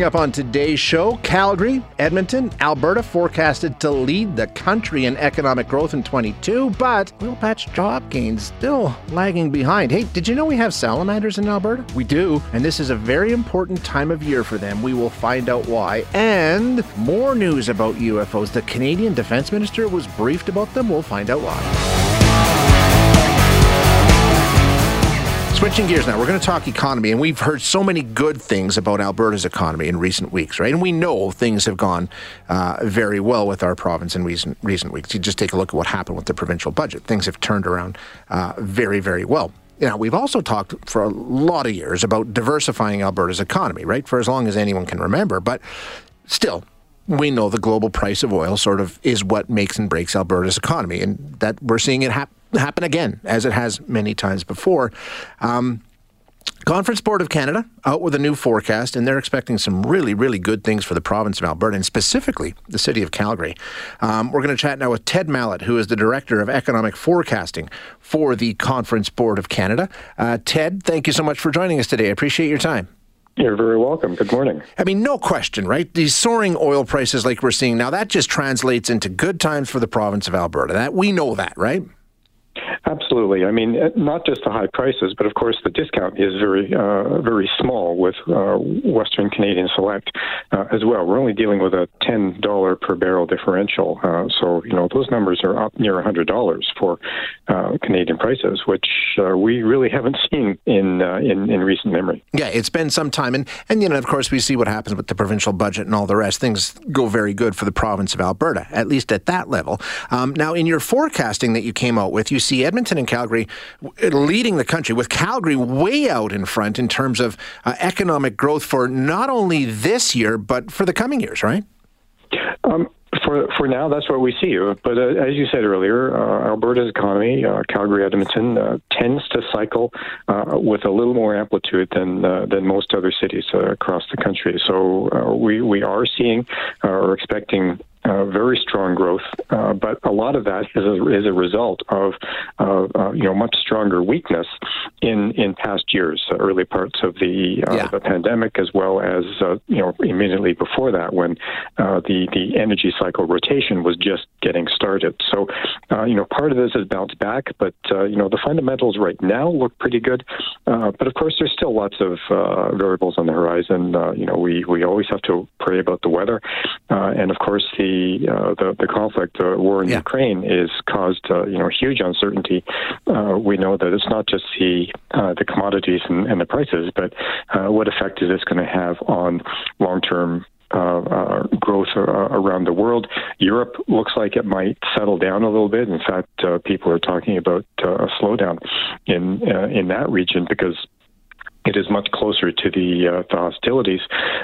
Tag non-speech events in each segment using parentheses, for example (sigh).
Coming up on today's show, Calgary, Edmonton, Alberta forecasted to lead the country in economic growth in 22, but oil patch job gains still lagging behind. Hey, did you know we have salamanders in Alberta? We do, and this is a very important time of year for them. We will find out why. And more news about UFOs. The Canadian Defense Minister was briefed about them. We'll find out why. Switching gears now, we're going to talk economy, and we've heard so many good things about Alberta's economy in recent weeks, right? And we know things have gone uh, very well with our province in recent recent weeks. You just take a look at what happened with the provincial budget; things have turned around uh, very, very well. Now, we've also talked for a lot of years about diversifying Alberta's economy, right? For as long as anyone can remember, but still, we know the global price of oil sort of is what makes and breaks Alberta's economy, and that we're seeing it happen happen again, as it has many times before. Um, Conference Board of Canada out with a new forecast, and they're expecting some really, really good things for the province of Alberta, and specifically the city of Calgary. Um, we're going to chat now with Ted Mallett, who is the Director of Economic Forecasting for the Conference Board of Canada. Uh, Ted, thank you so much for joining us today. I appreciate your time. You're very welcome. Good morning. I mean, no question, right? These soaring oil prices like we're seeing now, that just translates into good times for the province of Alberta. That we know that, right? Absolutely. I mean, uh, not just the high prices, but of course the discount is very, uh, very small with uh, Western Canadian Select uh, as well. We're only dealing with a ten dollar per barrel differential, uh, so you know those numbers are up near hundred dollars for uh, Canadian prices, which we really haven't seen in, in in recent memory. Yeah, it's been some time, and and you know, of course, we see what happens with the provincial budget and all the rest. Things go very good for the province of Alberta, at least at that level. Um, now, in your forecasting that you came out with, you see Edmonton And Calgary leading the country, with Calgary way out in front in terms of uh, economic growth for not only this year, but for the coming years, right? Um, for for now, that's what we see. But uh, as you said earlier, uh, Alberta's economy, uh, Calgary, Edmonton, uh, tends to cycle uh, with a little more amplitude than uh, than most other cities across the country. So we we are seeing or expecting uh, very strong growth, uh, but a lot of that is a, is a result of uh, uh you know much stronger weakness in in past years, uh, early parts of the uh, yeah. the pandemic, as well as you know immediately before that when the the energy cycle rotation was just getting started. So you know part of this has bounced back, but you know the fundamentals right now look pretty good. but of course, there's still lots of variables on the horizon. you know we we always have to pray about the weather, and of course the the uh, the, conflict, the war in yeah. Ukraine, is caused uh, you know huge uncertainty. Uh, we know that it's not just the uh, the commodities and, and, the prices, but uh, what effect is this going to have on long term uh, uh, growth uh, around the world. Europe looks like it might settle down a little bit. In fact, people are talking about a slowdown in in that region because it is much closer to the, uh, the hostilities.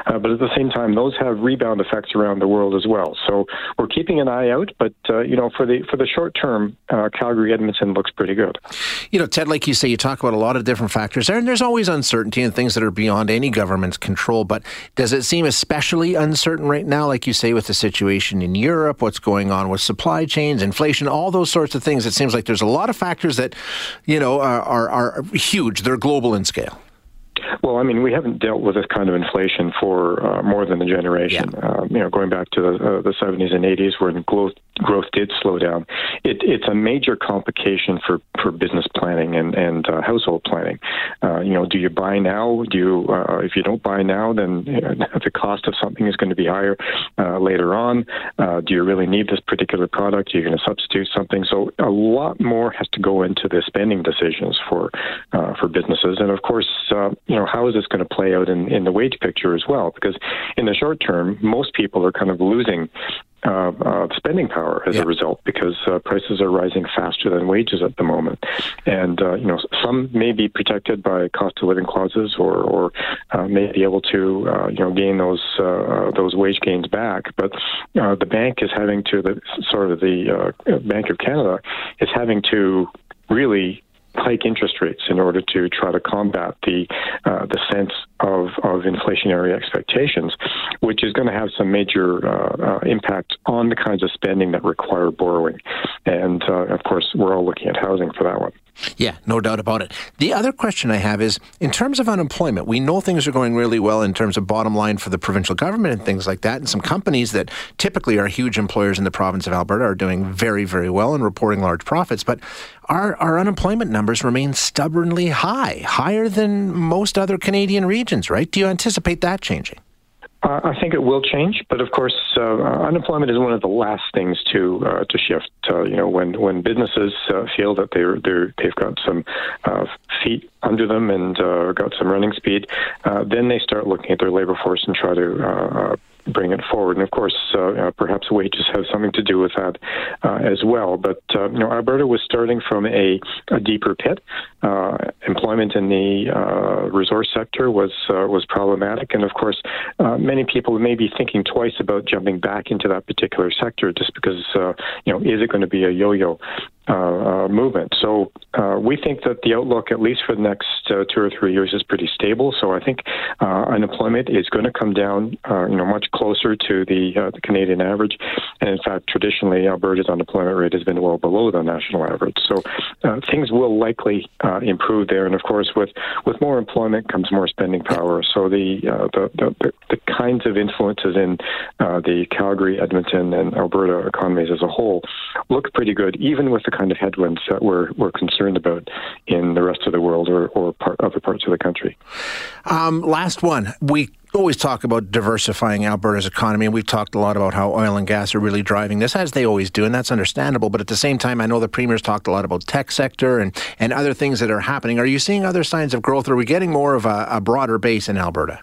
Uh, but at the same time, those have rebound effects around the world as well. So we're keeping an eye out. But uh, you know, for the for the short term, uh, Calgary Edmonton looks pretty good. You know, Ted, like you say, you talk about a lot of different factors there, and there's always uncertainty and things that are beyond any government's control. But does it seem especially uncertain right now, like you say, with the situation in Europe, what's going on with supply chains, inflation, all those sorts of things? It seems like there's a lot of factors that, you know, are, are, are huge. They're global in scale. Well, I mean, we haven't dealt with this kind of inflation for uh, more than a generation. Yeah. Um, you know, going back to the, uh, the 70s and 80s, when growth growth did slow down, it, it's a major complication for, for business planning and and uh, household planning. Uh, you know, do you buy now? Do you uh, if you don't buy now, then you (laughs) the cost of something is going to be higher uh, later on. do you really need this particular product? Are you going to substitute something? So a lot more has to go into the spending decisions for for businesses, and of course, you know, how is this going to play out in, in the wage picture as well? Because in the short term, most people are kind of losing uh, uh, spending power as yeah. a result because uh, prices are rising faster than wages at the moment. And, uh, you know, some may be protected by cost of living clauses or, or uh, may be able to, uh, you know, gain those those wage gains back. But the bank is having to, the sort of the Bank of Canada is having to really hike interest rates in order to try to combat the uh, the sense of, of inflationary expectations, which is going to have some major uh, uh, impact on the kinds of spending that require borrowing. And uh, of course, we're all looking at housing for that one. Yeah, no doubt about it. The other question I have is in terms of unemployment, we know things are going really well in terms of bottom line for the provincial government and things like that. And some companies that typically are huge employers in the province of Alberta are doing very, very well and reporting large profits. But our, our unemployment numbers remain stubbornly high, higher than most other Canadian regions, right? Do you anticipate that changing? I think it will change, but of course, uh, unemployment is one of the last things to uh, to shift. Uh, you know, when when businesses uh, feel that they're they're they've got some uh, feet under them and got some running speed, then they start looking at their labor force and try to bring it forward. And of course, uh, uh, perhaps wages have something to do with that uh, as well. But uh, you know, Alberta was starting from a, a deeper pit. Uh, employment in the uh, resource sector was was problematic, and of course, many people may be thinking twice about jumping back into that particular sector just because you know, is it going to be a yo-yo? Uh, uh, movement. So uh, we think that the outlook, at least for the next uh, two or three years, is pretty stable. So I think uh, unemployment is going to come down, uh, you know, much closer to the, the Canadian average. And in fact, traditionally, Alberta's unemployment rate has been well below the national average. So things will likely improve there. And of course, with with more employment comes more spending power. So the the, the, the kinds of influences in the Calgary, Edmonton, and Alberta economies as a whole look pretty good, even with the kind of headwinds that we're, we're concerned about in the rest of the world or, or part, other parts of the country. Um, last one. We always talk about diversifying Alberta's economy, and we've talked a lot about how oil and gas are really driving this, as they always do, and that's understandable. But at the same time, I know the Premier's talked a lot about tech sector and, and other things that are happening. Are you seeing other signs of growth, are we getting more of a, a broader base in Alberta?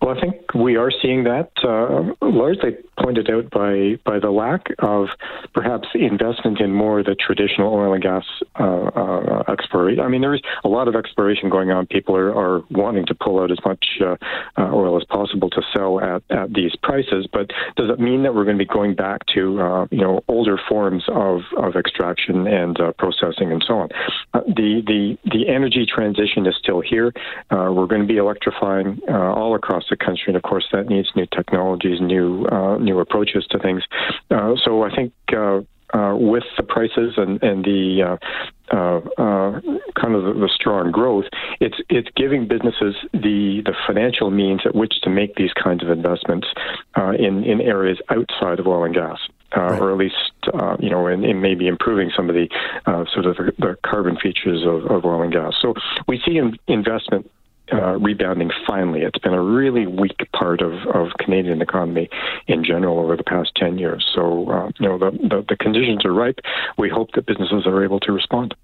Well, I think we are seeing that uh, largely pointed out by by the lack of perhaps investment in more of the traditional oil and gas uh, uh, exploration. I mean, there is a lot of exploration going on. People are, are wanting to pull out as much uh, uh, oil as possible to sell at, at these prices. But does it mean that we're going to be going back to uh, you know older forms of, of extraction and processing and so on? the the the energy transition is still here. we're going to be electrifying all across the country, and of course that needs new technologies, new new approaches to things. Uh, so I think. Uh, uh, with the prices and and the uh, uh, uh, kind of the, the, strong growth, it's it's giving businesses the the financial means at which to make these kinds of investments in in areas outside of oil and gas. Right. Or at least, you know, and, and, maybe improving some of the sort of the, the carbon features of, of, oil and gas. So we see in, investment uh, rebounding finally. It's been a really weak part of, of Canadian economy in general over the past 10 years. So, uh, you know, the, the, the, conditions are ripe. We hope that businesses are able to respond.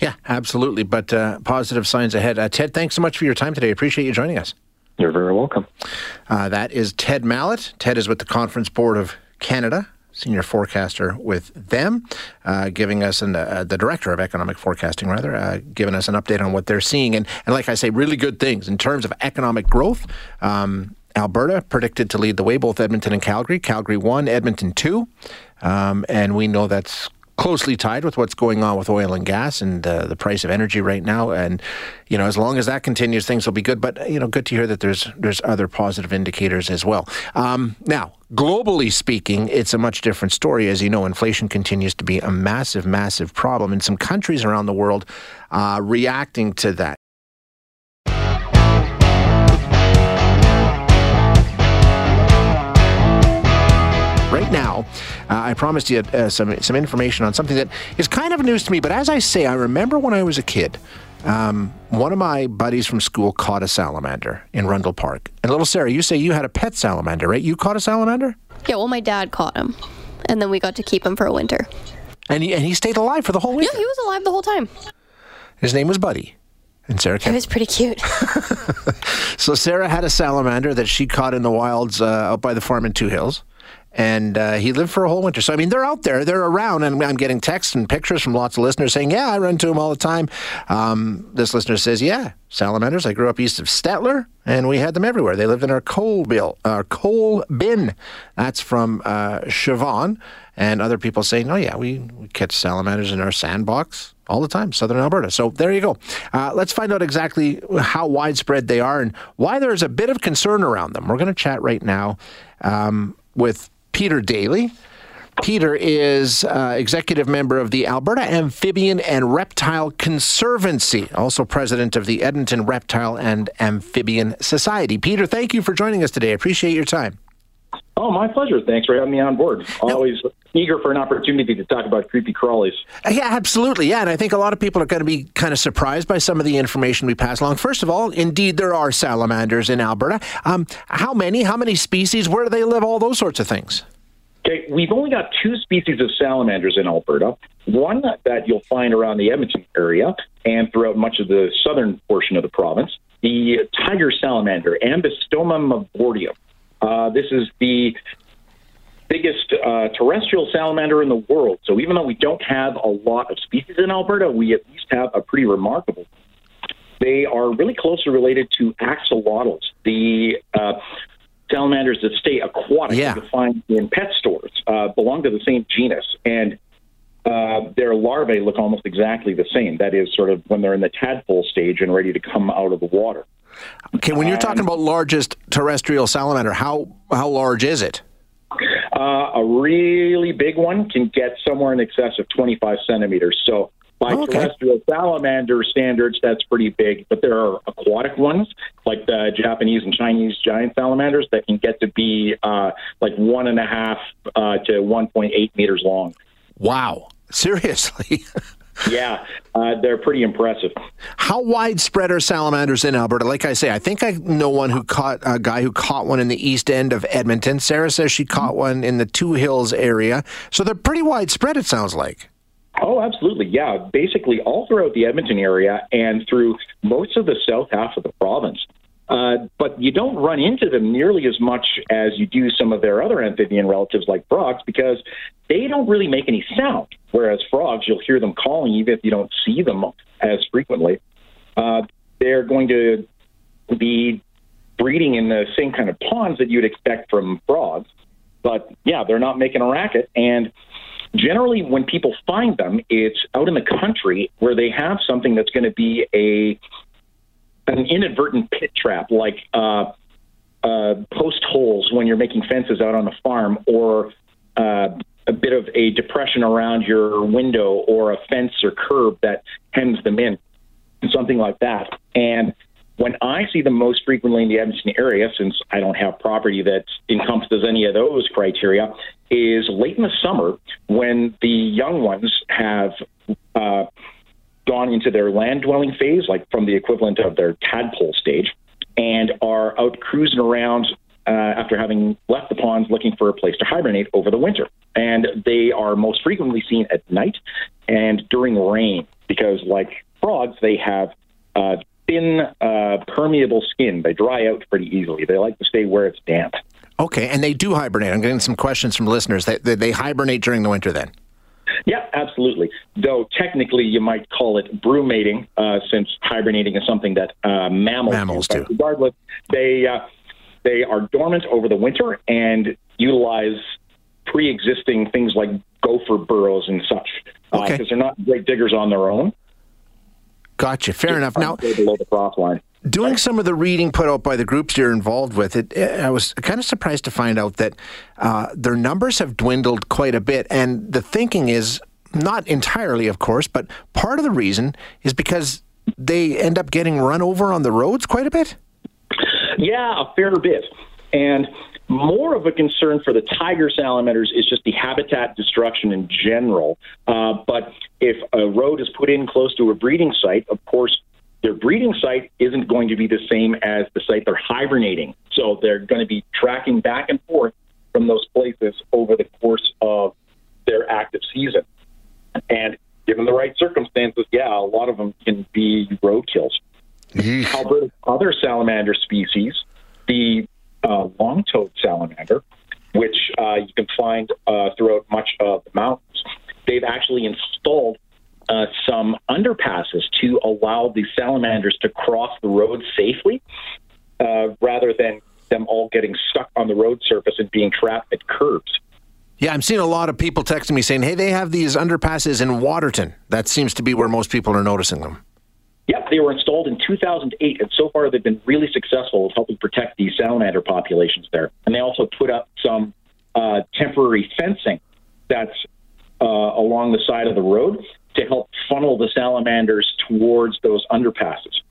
Yeah, absolutely. But uh, positive signs ahead. Uh, Ted, thanks so much for your time today. Appreciate you joining us. You're very welcome. Uh, that is Ted Mallett. Ted is with the Conference Board of Canada senior forecaster with them, uh, giving us an, uh, the director of economic forecasting, rather, uh, giving us an update on what they're seeing. And, and like I say, really good things in terms of economic growth. Um, Alberta predicted to lead the way, both Edmonton and Calgary. Calgary one, Edmonton two. Um, and we know that's closely tied with what's going on with oil and gas and uh, the price of energy right now. And you know, as long as that continues, things will be good. But you know, good to hear that there's there's other positive indicators as well. Um, now, globally speaking, it's a much different story. As you know, inflation continues to be a massive, massive problem, and some countries around the world uh, reacting to that. Right now, uh, I promised you uh, some some information on something that is kind of news to me. But as I say, I remember when I was a kid. Um, one of my buddies from school caught a salamander in Rundle Park. And little Sarah, you say you had a pet salamander, right? You caught a salamander? Yeah, well, my dad caught him, and then we got to keep him for a winter. And he, and he stayed alive for the whole winter? Yeah, he was alive the whole time. His name was Buddy. And Sarah kept... It was pretty cute. (laughs) (laughs) so Sarah had a salamander that she caught in the wilds uh, out by the farm in Two Hills and uh, he lived for a whole winter. So I mean, they're out there, they're around, and I'm getting texts and pictures from lots of listeners saying, "Yeah, I run to them all the time." Um, this listener says, "Yeah, salamanders. I grew up east of Stettler, and we had them everywhere. They lived in our coal bill, our coal bin." That's from uh, Siobhan, and other people saying, "Oh yeah, we, we catch salamanders in our sandbox." all the time, southern Alberta. So there you go. Uh, let's find out exactly how widespread they are and why there's a bit of concern around them. We're going to chat right now um, with Peter Daly Peter is uh, executive member of the Alberta Amphibian and Reptile Conservancy, also president of the Edmonton Reptile and Amphibian Society. Peter, thank you for joining us today. I appreciate your time. Oh, my pleasure. Thanks for having me on board. Always eager for an opportunity to talk about creepy crawlies. Yeah, absolutely. Yeah, and I think a lot of people are going to be kind of surprised by some of the information we pass along. First of all, indeed, there are salamanders in Alberta. Um, how many? How many species? Where do they live? All those sorts of things. Okay, we've only got two species of salamanders in Alberta. One that you'll find around the Edmonton area and throughout much of the southern portion of the province, the tiger salamander, Ambystoma mavortium. Uh, this is the biggest uh, terrestrial salamander in the world. So even though we don't have a lot of species in Alberta, we at least have a pretty remarkable. They are really closely related to axolotls, the uh, salamanders that stay aquatic yeah. you find in pet stores uh, belong to the same genus, and uh, their larvae look almost exactly the same. That is, sort of when they're in the tadpole stage and ready to come out of the water. Okay, when you're talking about largest terrestrial salamander, how how large is it? Uh, a really big one can get somewhere in excess of 25 centimeters. So by Oh, okay. terrestrial salamander standards, that's pretty big. But there are aquatic ones, like the Japanese and Chinese giant salamanders, that can get to be uh, like one and a half uh, to 1.8 meters long. Wow, (laughs) seriously. Yeah, uh, they're pretty impressive. How widespread are salamanders in Alberta? Like I say, I think I know one who caught a guy who caught one in the east end of Edmonton. Sarah says she caught one in the Two Hills area. So they're pretty widespread, it sounds like. Oh, absolutely. Yeah. Basically, all throughout the Edmonton area and through most of the south half of the province. Uh, but you don't run into them nearly as much as you do some of their other amphibian relatives like frogs because they don't really make any sound. Whereas frogs, you'll hear them calling even if you don't see them as frequently. Uh, they're going to be breeding in the same kind of ponds that you'd expect from frogs. But yeah, they're not making a racket. And generally when people find them it's out in the country where they have something that's going to be a an inadvertent pit trap like uh, uh, post holes when you're making fences out on a farm or uh, a bit of a depression around your window or a fence or curb that hems them in something like that. And when I see them most frequently in the Edmonton area, since I don't have property that encompasses any of those criteria, is late in the summer when the young ones have uh, gone into their land dwelling phase, like from the equivalent of their tadpole stage, and are out cruising around uh, after having left the ponds looking for a place to hibernate over the winter. And they are most frequently seen at night and during rain because, like frogs, they have uh, thin, uh, permeable skin. They dry out pretty easily. They like to stay where it's damp. Okay, and they do hibernate. I'm getting some questions from listeners. They, they, they hibernate during the winter then. Yeah, absolutely. Though technically you might call it brumating, uh, since hibernating is something that uh, mammals, Mammals do. do. Regardless, they uh, they are dormant over the winter and utilize pre-existing things like gopher burrows and such because Okay. they're not great diggers on their own. Gotcha. Fair enough. Now, below the frost line. doing some of the reading put out by the groups you're involved with, it, I was kind of surprised to find out that uh, their numbers have dwindled quite a bit. And the thinking is not entirely, of course, but part of the reason is because they end up getting run over on the roads quite a bit. Yeah, a fair bit. And more of a concern for the tiger salamanders is just the habitat destruction in general. Uh, but if a road is put in close to a breeding site, of course, their breeding site isn't going to be the same as the site they're hibernating. So they're going to be tracking back and forth from those places over the course of their active season. And given the right circumstances, yeah, a lot of them can be roadkills. Alberta's other salamander species, the uh, long-toed salamander, which uh, you can find uh, throughout much of the mountains, they've actually installed uh, some underpasses to allow the salamanders to cross the road safely, uh, rather than them all getting stuck on the road surface and being trapped at curbs. Yeah, I'm seeing a lot of people texting me saying, hey, they have these underpasses in Waterton. That seems to be where most people are noticing them. Yep, they were installed in 2008, and so far they've been really successful at helping protect the salamander populations there. And they also put up some uh, temporary fencing that's uh, along the side of the road to help funnel the salamanders towards those underpasses.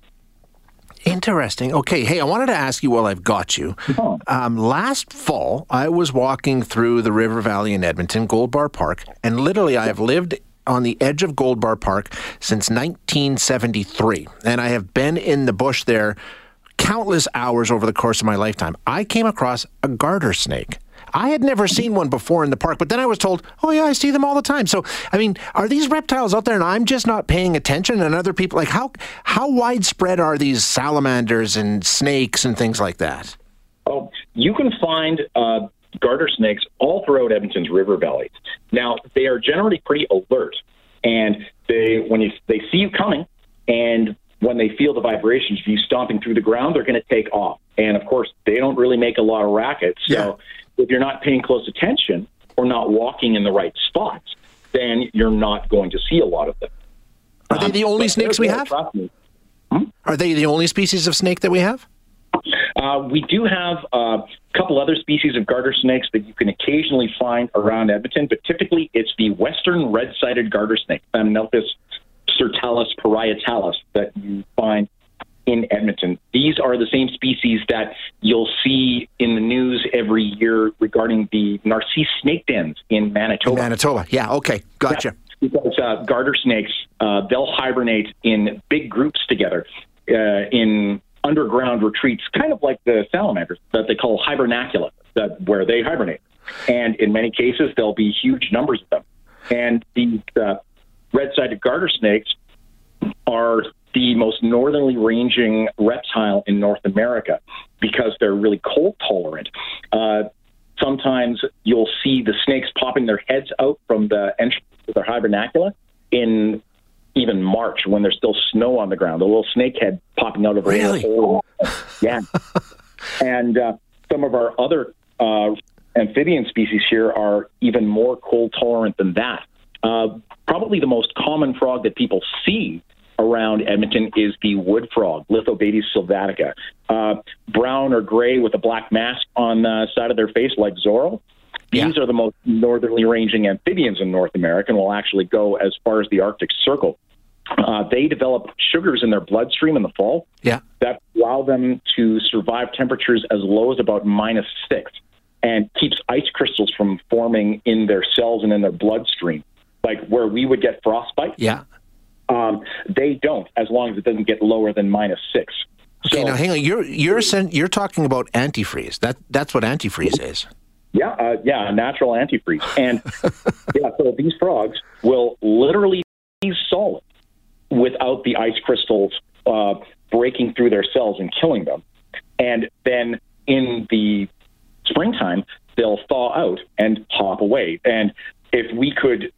Interesting. Okay. Hey, I wanted to ask you while I've got you. Um, last fall, I was walking through the River Valley in Edmonton, Gold Bar Park, and literally I have lived on the edge of Gold Bar Park since 1973. And I have been in the bush there countless hours over the course of my lifetime. I came across a garter snake. I had never seen one before in the park, but then I was told, oh, yeah, I see them all the time. So, I mean, are these reptiles out there and I'm just not paying attention and other people, like, how, how widespread are these salamanders and snakes and things like that? Oh, you can find uh, garter snakes all throughout Edmonton's river valley. Now, they are generally pretty alert, and they when you they see you coming, and when they feel the vibrations of you stomping through the ground, they're going to take off. And of course, they don't really make a lot of racket. So Yeah. If you're not paying close attention or not walking in the right spots, then you're not going to see a lot of them. Are they the only snakes we have? me. Are they the only species of snake that we have? Uh, we do have uh, a couple other species of garter snakes that you can occasionally find around Edmonton, but typically it's the western red-sided garter snake, Thamnophis sirtalis parietalis, that you find in Edmonton. These are the same species that you'll see in the news every year regarding the Narcisse snake dens in Manitoba. Manitoba. Yeah, okay. Gotcha. Because uh, garter snakes, uh, they'll hibernate in big groups together uh, in underground retreats, kind of like the salamanders that they call hibernacula, that where they hibernate. And in many cases, there'll be huge numbers of them. And these uh, red-sided garter snakes are the most northerly ranging reptile in North America because they're really cold tolerant. Uh, sometimes you'll see the snakes popping their heads out from the entrance of their hibernacula in even March when there's still snow on the ground. A little snake head popping out of Really? hole. (laughs) Yeah. and uh, some of our other uh, amphibian species here are even more cold tolerant than that. Uh, probably the most common frog that people see around Edmonton is the wood frog, Lithobates sylvatica. Uh, brown or gray with a black mask on the side of their face, like Zorro. These are the most northerly ranging amphibians in North America and will actually go as far as the Arctic Circle. Uh, they develop sugars in their bloodstream in the fall Yeah. that allow them to survive temperatures as low as about minus six and keeps ice crystals from forming in their cells and in their bloodstream. Like where we would get frostbite, Yeah. Um, they don't as long as it doesn't get lower than minus six. Okay, So- now hang on. You're you're sen- you're talking about antifreeze. That that's what antifreeze is. Yeah, uh, yeah, natural antifreeze. And (laughs) yeah, so these frogs will literally be solid without the ice crystals uh, breaking through their cells and killing them. And then in the springtime, they'll thaw out and hop away. And if we could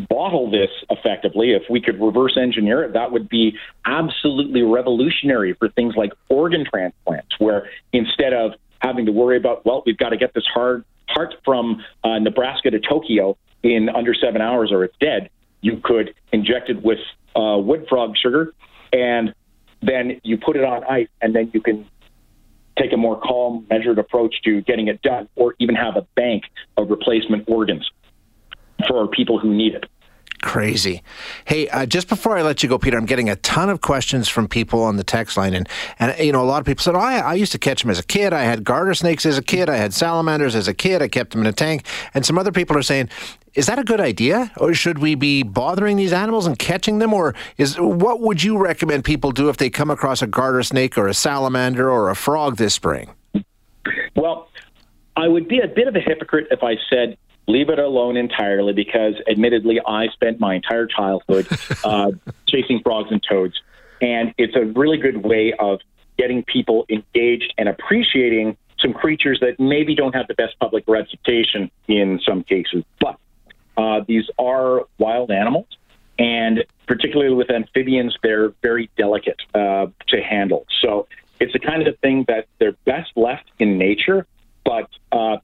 bottle this effectively, if we could reverse engineer it, that would be absolutely revolutionary for things like organ transplants, where instead of having to worry about, well, we've got to get this hard heart from uh, Nebraska to Tokyo in under seven hours or it's dead, you could inject it with uh, wood frog sugar and then you put it on ice and then you can take a more calm, measured approach to getting it done, or even have a bank of replacement organs for people who need it. Crazy. Hey, uh, just before I let you go, Peter, I'm getting a ton of questions from people on the text line, and and you know a lot of people said, "Oh, I, I used to catch them as a kid. I had garter snakes as a kid. I had salamanders as a kid. I kept them in a tank." And some other people are saying, "Is that a good idea, or should we be bothering these animals and catching them, or is what would you recommend people do if they come across a garter snake or a salamander or a frog this spring?" Well, I would be a bit of a hypocrite if I said leave it alone entirely because, admittedly, I spent my entire childhood (laughs) uh, chasing frogs and toads. And it's a really good way of getting people engaged and appreciating some creatures that maybe don't have the best public reputation in some cases. But uh, these are wild animals. And particularly with amphibians, they're very delicate uh, to handle. So it's the kind of thing that they're best left in nature, but uh,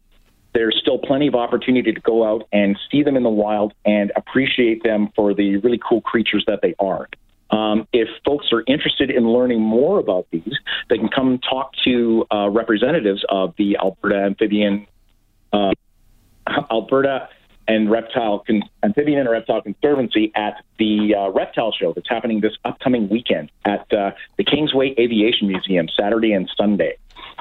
there's still plenty of opportunity to go out and see them in the wild and appreciate them for the really cool creatures that they are. Um, if folks are interested in learning more about these, they can come talk to uh, representatives of the Alberta Amphibian, uh, Alberta and reptile con- amphibian and reptile conservancy at the uh, reptile show that's happening this upcoming weekend at uh, the Kingsway Aviation Museum, Saturday and Sunday.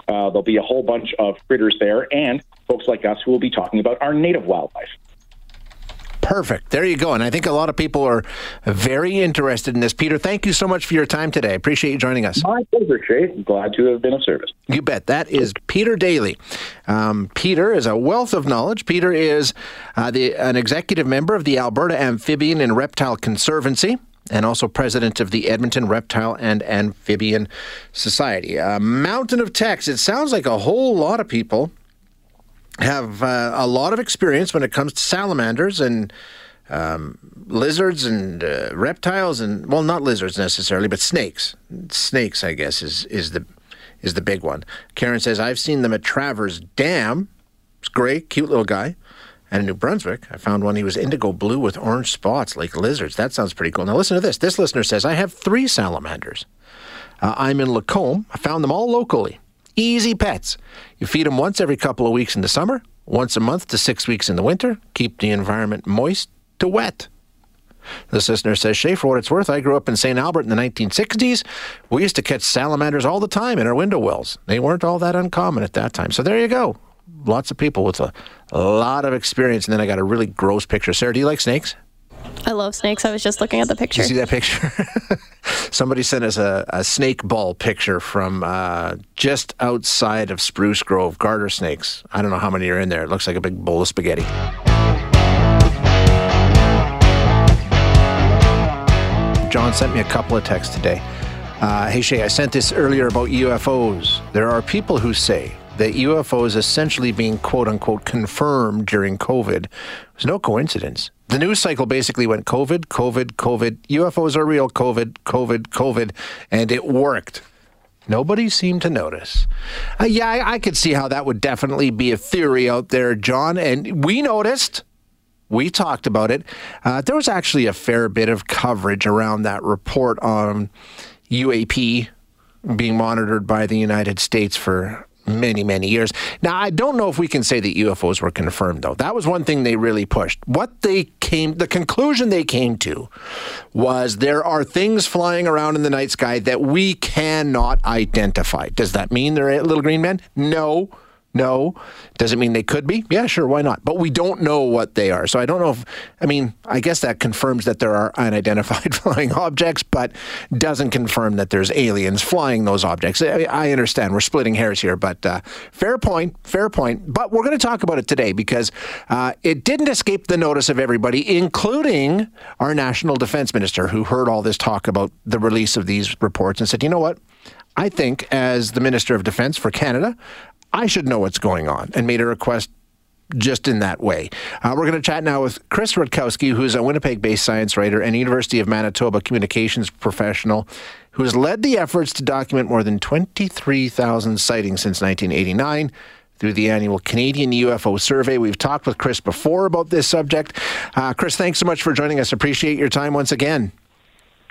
Uh, there'll be a whole bunch of critters there and folks like us who will be talking about our native wildlife. Perfect. There you go. And I think a lot of people are very interested in this. Peter, thank you so much for your time today. Appreciate you joining us. My pleasure, Shay. Glad to have been of service. You bet. That is Peter Daly. Um, Peter is a wealth of knowledge. Peter is uh, the, an executive member of the Alberta Amphibian and Reptile Conservancy and also president of the Edmonton Reptile and Amphibian Society. A mountain of text. It sounds like a whole lot of people have uh, a lot of experience when it comes to salamanders and um, lizards and uh, reptiles and well, not lizards necessarily, but snakes. Snakes, I guess, is is the is the big one. Karen says I've seen them at Travers Dam. It's great, cute little guy. And in New Brunswick, I found one. He was indigo blue with orange spots like lizards. That sounds pretty cool. Now listen to this. This listener says I have three salamanders. Uh, I'm in Lacombe. I found them all locally. Easy pets. You feed them once every couple of weeks in the summer, once a month to six weeks in the winter. Keep the environment moist to wet. This listener says, Shay, for what it's worth, I grew up in St. Albert in the 1960s. We used to catch salamanders all the time in our window wells. They weren't all that uncommon at that time. So there you go. Lots of people with a, a lot of experience. And then I got a really gross picture. Sarah, do you like snakes? I love snakes. I was just looking at the picture. You see that picture? (laughs) Somebody sent us a, a, snake ball picture from uh, just outside of Spruce Grove, garter snakes. I don't know how many are in there. It looks like a big bowl of spaghetti. John sent me a couple of texts today. Uh, hey Shay, I sent this earlier about UFOs. There are people who say that UFOs essentially being quote unquote confirmed during COVID it was no coincidence. The news cycle basically went COVID, COVID, COVID, UFOs are real, COVID, COVID, COVID, and it worked. Nobody seemed to notice. Uh, yeah, I, I could see how that would definitely be a theory out there, John, and we noticed. We talked about it. Uh, there was actually a fair bit of coverage around that report on UAP being monitored by the United States for many, many years. Now, I don't know if we can say that UFOs were confirmed, though. That was one thing they really pushed. What they came, the conclusion they came to was there are things flying around in the night sky that we cannot identify. Does that mean they're little green men? No. No. Does it mean they could be? Yeah, sure. Why not? But we don't know what they are. So I don't know if, I mean, I guess that confirms that there are unidentified (laughs) flying objects, but doesn't confirm that there's aliens flying those objects. I, I understand. We're splitting hairs here, but uh, fair point. Fair point. But we're going to talk about it today because uh, it didn't escape the notice of everybody, including our national defense minister, who heard all this talk about the release of these reports and said, you know what? I think, as the Minister of Defense for Canada, I should know what's going on and made a request just in that way. Uh, we're going to chat now with Chris Rutkowski, who's a Winnipeg based science writer and University of Manitoba communications professional who has led the efforts to document more than 23,000 sightings since 1989 through the annual Canadian UFO Survey. We've talked with Chris before about this subject. Uh, Chris, thanks so much for joining us. Appreciate your time once again.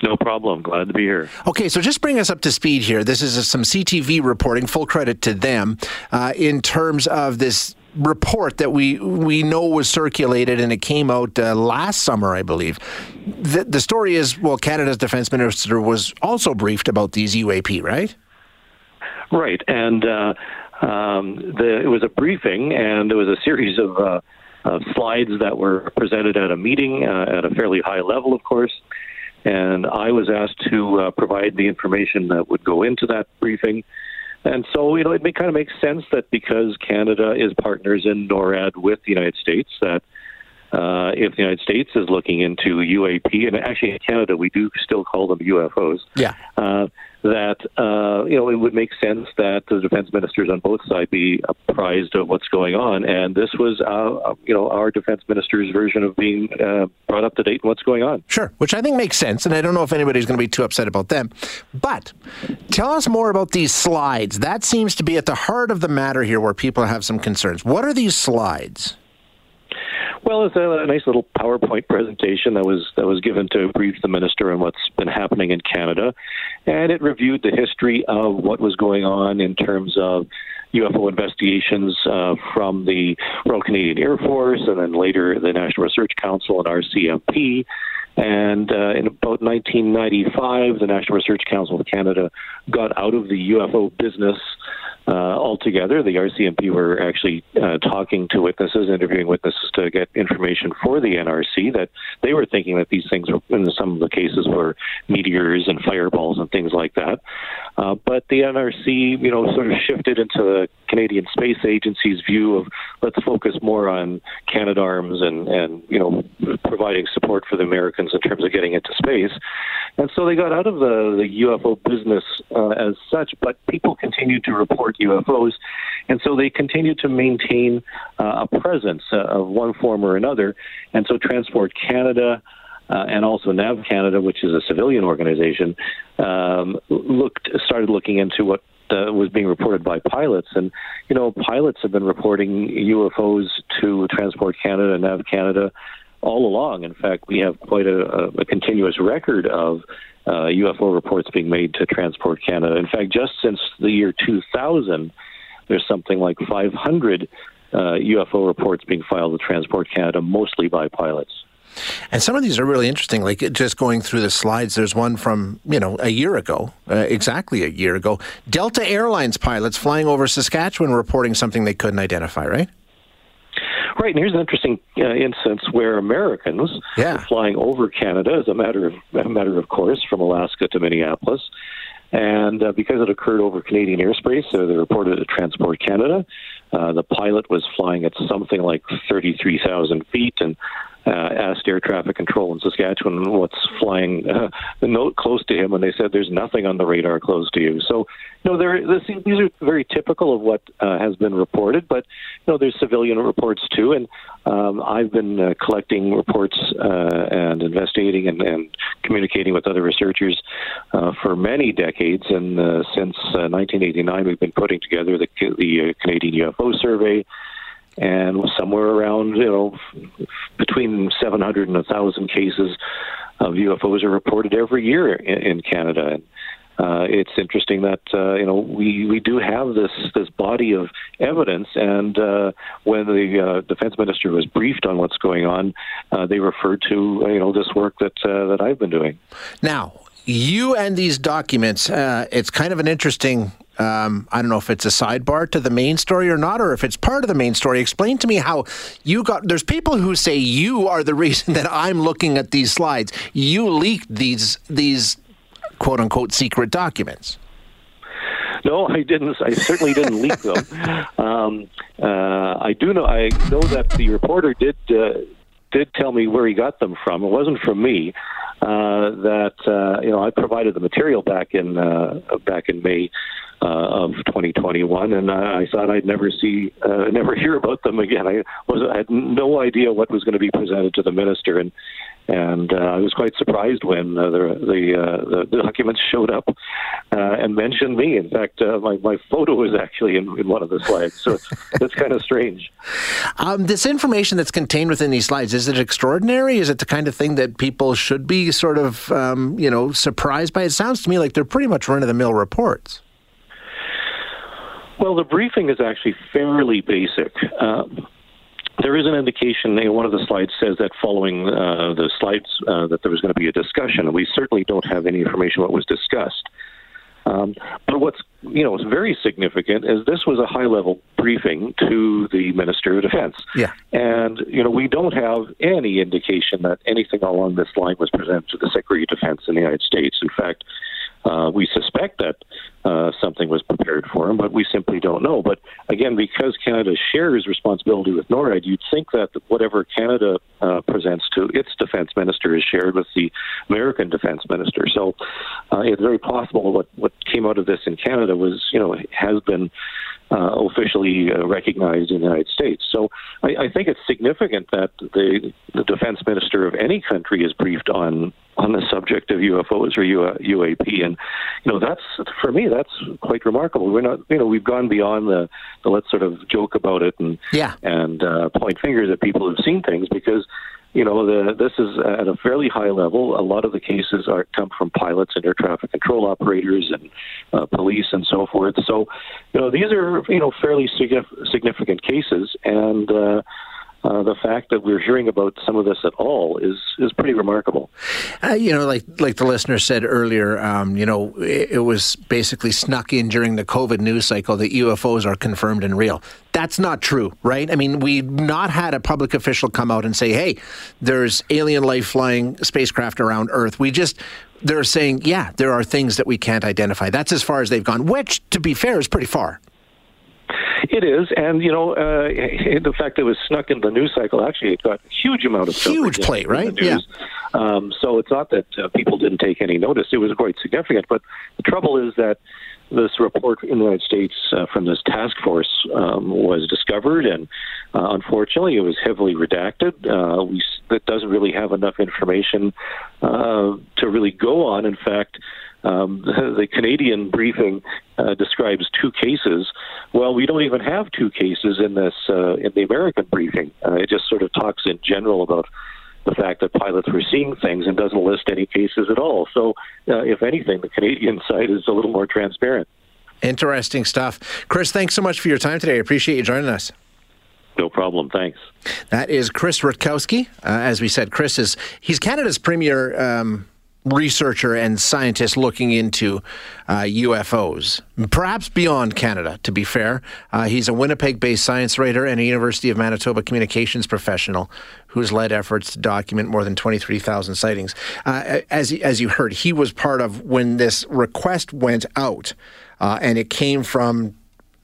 No problem. Glad to be here. Okay, so just bring us up to speed here. This is some CTV reporting. Full credit to them uh, in terms of this report that we we know was circulated and it came out uh, last summer, I believe. The, the story is well, Canada's defense minister was also briefed about these UAP, right? Right, and uh, um, the, it was a briefing, and there was a series of. Uh, slides that were presented at a meeting uh, at a fairly high level, of course, and I was asked to uh, provide the information that would go into that briefing. And so, you know, it may, kind of makes sense that because Canada is partners in NORAD with the United States, that uh, if the United States is looking into UAP, and actually in Canada we do still call them UFOs. Yeah. Uh, that uh, you know it would make sense that the defense ministers on both sides be apprised of what's going on, and this was uh, you know our defense minister's version of being uh, brought up to date on what's going on. Sure, which I think makes sense, and I don't know if anybody's going to be too upset about them. But tell us more about these slides. That seems to be at the heart of the matter here, where people have some concerns. What are these slides? Well, it's a, a, nice little PowerPoint presentation that was that was given to brief the minister on what's been happening in Canada, and it reviewed the history of what was going on in terms of UFO investigations uh, from the Royal Canadian Air Force and then later the National Research Council and RCMP. And uh, in about 1995, the National Research Council of Canada got out of the UFO business uh, altogether. The RCMP were actually uh, talking to witnesses, interviewing witnesses to get information for the NRC that they were thinking that these things, were, in some of the cases, were meteors and fireballs and things like that. Uh, but the NRC, you know, sort of shifted into the Canadian Space Agency's view of let's focus more on Canadarms and, and you know, providing support for the Americans in terms of getting into space. And so they got out of the, the UFO business uh, as such, but people continued to report UFOs. And so they continue to maintain uh, a presence uh, of one form or another. And so Transport Canada, uh, and also NAV Canada, which is a civilian organization, um, looked started looking into what uh, was being reported by pilots. And, you know, pilots have been reporting UFOs to Transport Canada and NAV Canada all along. In fact, we have quite a, a, continuous record of UFO reports being made to Transport Canada. In fact, just since the year 2000, there's something like 500 uh, UFO reports being filed with Transport Canada, mostly by pilots. And some of these are really interesting. Like just going through the slides, there's one from you know a year ago, uh, exactly a year ago. Delta Airlines pilots flying over Saskatchewan reporting something they couldn't identify. Right. Right, and here's an interesting uh, instance where Americans yeah. flying over Canada, as a matter of a matter of course, from Alaska to Minneapolis, and uh, because it occurred over Canadian airspace, uh, they reported it to Transport Canada. Uh, the pilot was flying at something like 33,000 feet, and asked air traffic control in Saskatchewan what's flying uh, the note close to him, and they said there's nothing on the radar close to you. So, know, this, these are very typical of what uh, has been reported, but you know, there's civilian reports too, and um, I've been uh, collecting reports uh, and investigating and, and, communicating with other researchers uh, for many decades, and since 1989, we've been putting together the, the Canadian UFO Survey and somewhere around you know between 700 and 1,000 cases of UFOs are reported every year in, in Canada. And, uh, it's interesting that uh, you know we, we do have this this body of evidence, and uh, when the uh, defense minister was briefed on what's going on, uh, they referred to you know this work that uh, that I've been doing. Now, you and these documents, it's kind of an interesting um, I don't know if it's a sidebar to the main story or not, or if it's part of the main story. Explain to me how you got. There's people who say you are the (laughs) reason that I'm looking at these slides. You leaked these these quote unquote secret documents. No, I didn't. I certainly didn't leak them. (laughs) Um, uh, I do know. I know that the reporter did uh, did tell me where he got them from. It wasn't from me. Uh, that uh, you know, I provided the material back in uh, back in May uh, of 2021, and I thought I'd never see, uh, never hear about them again. I was I had no idea what was going to be presented to the minister, and and uh, I was quite surprised when uh, the the, uh, the documents showed up uh, and mentioned me. In fact, uh, my my photo was actually in, in one of the slides, so it's, (laughs) it's kind of strange. Um, this information that's contained within these slides is it extraordinary? Is it the kind of thing that people should be sort of um, you know surprised by? It sounds to me like they're pretty much run of the mill reports. Well, the briefing is actually fairly basic. Um, there is an indication. One of the slides says that following uh, the slides uh, that there was going to be a discussion. We certainly don't have any information what was discussed. Um, but what's you know very significant is this was a high level briefing to the Minister of Defense. Yeah. And you know we don't have any indication that anything along this line was presented to the Secretary of Defense in the United States. In fact, uh, we suspect that uh, something was prepared for him, but we simply don't know. But again, because Canada shares responsibility with NORAD, you'd think that whatever Canada uh, presents to its defense minister is shared with the American defense minister. So uh, it's very possible what what came out of this in Canada was, you know, has been uh, officially uh, recognized in the United States. So I, I think it's significant that the, the defense minister of any country is briefed on on the subject of UFOs or UAP, and you know that's for me that's quite remarkable. We're not, you know, we've gone beyond the, the let's sort of joke about it and yeah. and uh, point fingers at people who've seen things because you know, the, this is at a fairly high level. A lot of the cases are come from pilots and air traffic control operators and uh, police and so forth. So, you know, these are you know fairly significant cases, and uh, uh, the fact that we're hearing about some of this at all is is pretty remarkable. Uh, you know, like like the listener said earlier, um, you know, it, it, was basically snuck in during the COVID news cycle that UFOs are confirmed and real. That's not true, right? I mean, we've not had a public official come out and say, "Hey, there's alien life flying spacecraft around Earth." We just they're saying, "Yeah, there are things that we can't identify." That's as far as they've gone, which, to be fair, is pretty far. It is, and you know, uh, (laughs) the fact that it was snuck in the news cycle actually it got a huge amount of huge play, right? Yeah. Um, so it's not that uh, people didn't take any notice; it was quite significant. But the trouble is that this report in the United States uh, from this task force um, was discovered, and uh, unfortunately, it was heavily redacted. Uh, we, it doesn't really have enough information uh, to really go on. In fact, um, (laughs) the Canadian briefing uh, describes two cases. Well, we don't even have two cases in this uh, in the American briefing. Uh, it just sort of talks in general about the fact that pilots were seeing things and doesn't list any cases at all. So, uh, if anything, the Canadian (laughs) side is a little more transparent. Interesting stuff. Chris, thanks so much for your time today. I appreciate you joining us. No problem. Thanks. That is Chris Rutkowski. Uh, as we said, Chris is he's Canada's premier um, researcher and scientist looking into uh, UFOs, perhaps beyond Canada, to be fair. Uh, he's a Winnipeg based science writer and a University of Manitoba communications professional who's led efforts to document more than 23,000 sightings. Uh, as, as you heard, he was part of when this request went out, uh, and it came from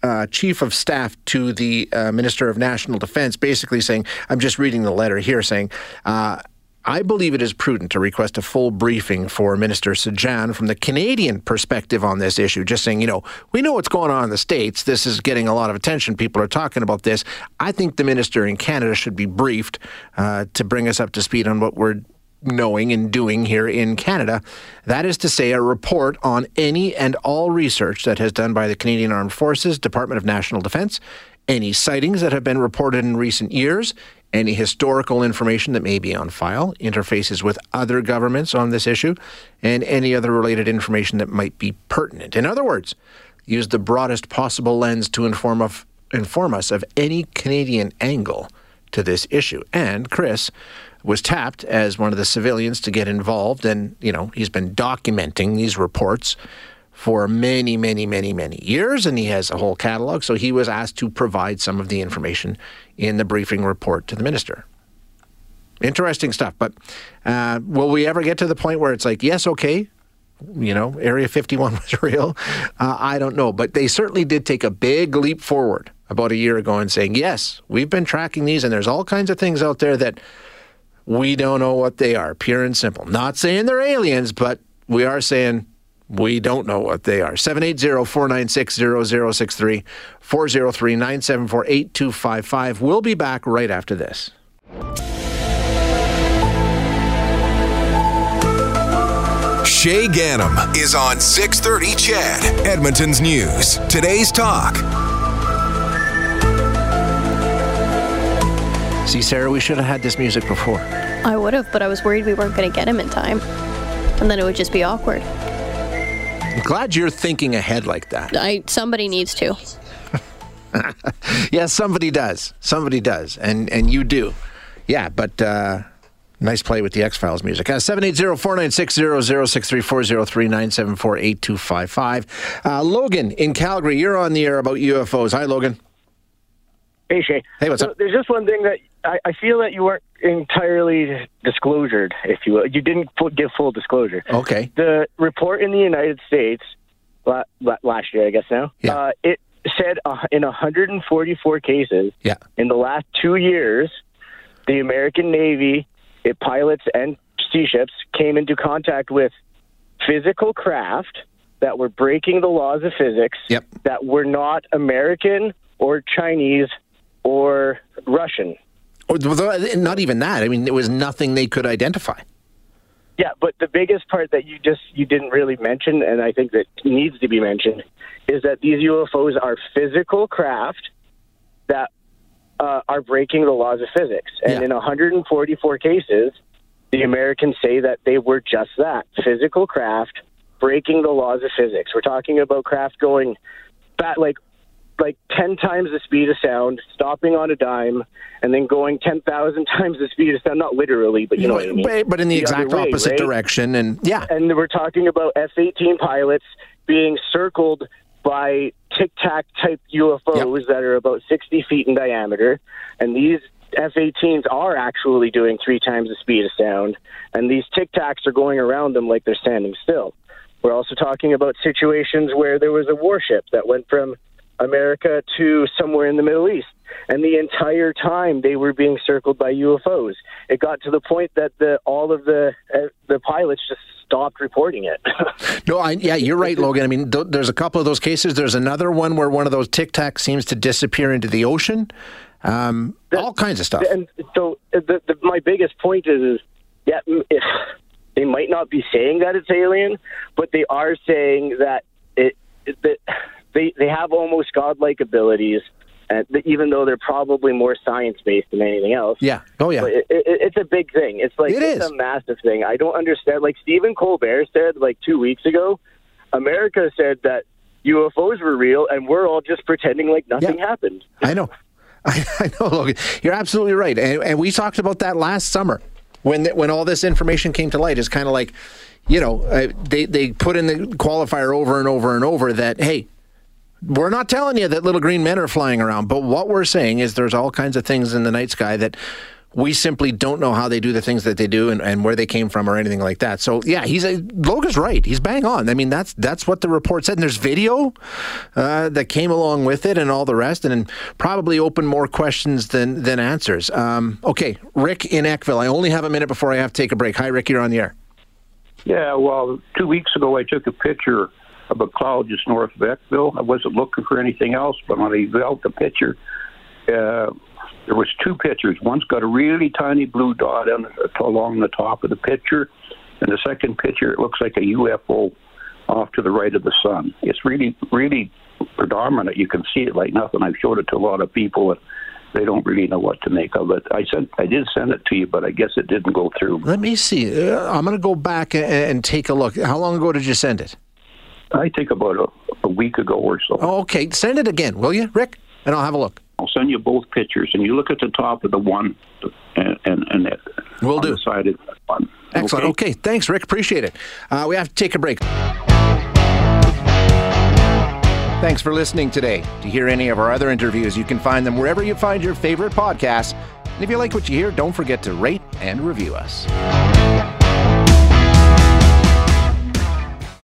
uh, chief of staff to the uh, Minister of National Defense, basically saying, I'm just reading the letter here, saying, uh, I believe it is prudent to request a full briefing for Minister Sajjan from the Canadian perspective on this issue. Just saying, you know, we know what's going on in the States. This is getting a lot of attention. People are talking about this. I think the minister in Canada should be briefed uh, to bring us up to speed on what we're knowing and doing here in Canada. That is to say, a report on any and all research that has done by the Canadian Armed Forces, Department of National Defense, any sightings that have been reported in recent years, any historical information that may be on file, interfaces with other governments on this issue, and any other related information that might be pertinent. In other words, use the broadest possible lens to inform, of, inform us of any Canadian angle to this issue. And Chris was tapped as one of the civilians to get involved, and you know he's been documenting these reports for many, many, many, many years, and he has a whole catalog. So he was asked to provide some of the information in the briefing report to the minister. Interesting stuff. But uh, will we ever get to the point where it's like, yes, okay, you know, Area 51 (laughs) was real? Uh, I don't know. But they certainly did take a big leap forward about a year ago and saying, yes, we've been tracking these, and there's all kinds of things out there that we don't know what they are, pure and simple. Not saying they're aliens, but we are saying we don't know what they are. 780-496-0063, 403-974-8255. We'll be back right after this. Shay Ganem is on 630 CHED, Edmonton's News. Today's Talk. See, Sarah, we should have had this music before. I would have, but I was worried we weren't going to get him in time. And then it would just be awkward. I'm glad you're thinking ahead like that. I somebody needs to. (laughs) yes, somebody does. Somebody does, and and you do. Yeah, but. Uh, Nice play with the X Files music. Uh, 780 496 0063 403 974 8255. Uh, Logan in Calgary, you're on the air about UFOs. Hi, Logan. Hey, Shay. Hey, what's so up? There's just one thing that I, I feel that you weren't entirely disclosured, if you will. You didn't give full disclosure. Okay. The report in the United States last year, I guess now, yeah. Uh, it said uh, in 144 cases yeah. in the last two years, the American Navy, it pilots and sea ships came into contact with physical craft that were breaking the laws of physics yep. that were not American or Chinese or Russian. Or not even that. I mean, there was nothing they could identify. Yeah, but the biggest part that you just you didn't really mention, and I think that needs to be mentioned, is that these UFOs are physical craft that uh, are breaking the laws of physics. And Yeah. in 144 cases, the Americans say that they were just that physical craft breaking the laws of physics. We're talking about craft going back like like 10 times the speed of sound, stopping on a dime, and then going 10,000 (laughs) times the speed of sound. Not literally, but you know what I mean. but, in the, The exact way, opposite right? direction. And yeah, And we're talking about F 18 pilots being circled by tic tac type UFOs that are about 60 feet in diameter. And these F 18s are actually doing three times the speed of sound. And these tic tacs are going around them like they're standing still. We're also talking about situations where there was a warship that went from America to somewhere in the Middle East. And the entire time they were being circled by UFOs. It got to the point that the all of the uh, the pilots just stopped reporting it. (laughs) no, I, yeah, you're right, Logan. I mean, th- there's a couple of those cases. There's another one where one of those Tic Tacs seems to disappear into the ocean. Um, all kinds of stuff. and so uh, the, the, my biggest point is, is yeah, if they might not be saying that it's alien, but they are saying that it, it that they they have almost godlike abilities, and even though they're probably more science based than anything else. Yeah. Oh, yeah. It, it, it's a big thing. It's like It it's is. a massive thing. I don't understand. Like Stephen Colbert said, like two weeks ago, America said that UFOs were real, and we're all just pretending like nothing Yeah. happened. I know. (laughs) I, I know, Logan. You're absolutely right. And, and we talked about that last summer when th- when all this information came to light. It's kind of like, you know, uh, they, they put in the qualifier over and over and over that, hey, we're not telling you that little green men are flying around, but what we're saying is there's all kinds of things in the night sky that we simply don't know how they do the things that they do and, and where they came from or anything like that. So yeah, he's a, Logan's right. He's bang on. I mean, that's that's what the report said. And there's video uh, that came along with it and all the rest, and, and probably opened more questions than than answers. Um, okay, Rick in Eckville. I only have a minute before I have to take a break. Hi, Rick. You're on the air. Yeah, well, two weeks ago I took a picture of a cloud just north of Eckville. I wasn't looking for anything else, but when I developed the picture, uh, there was two pictures. One's got a really tiny blue dot on, along the top of the picture, and the second picture it looks like a UFO off to the right of the sun. It's really, really predominant. You can see it like nothing. I've showed it to a lot of people, and they don't really know what to make of it. I sent, I did send it to you, but I guess it didn't go through. Let me see. Uh, I'm going to go back and, and take a look. How long ago did you send it? I think about a, a week ago or so. Oh, okay. Send it again, will you, Rick? And I'll have a look. I'll send you both pictures, and you look at the top of the one, and and, and it, Will do. the side of that one. Excellent. Okay. Thanks, Rick. Appreciate it. Uh, we have to take a break. Thanks for listening today. To hear any of our other interviews, you can find them wherever you find your favorite podcasts. And if you like what you hear, don't forget to rate and review us.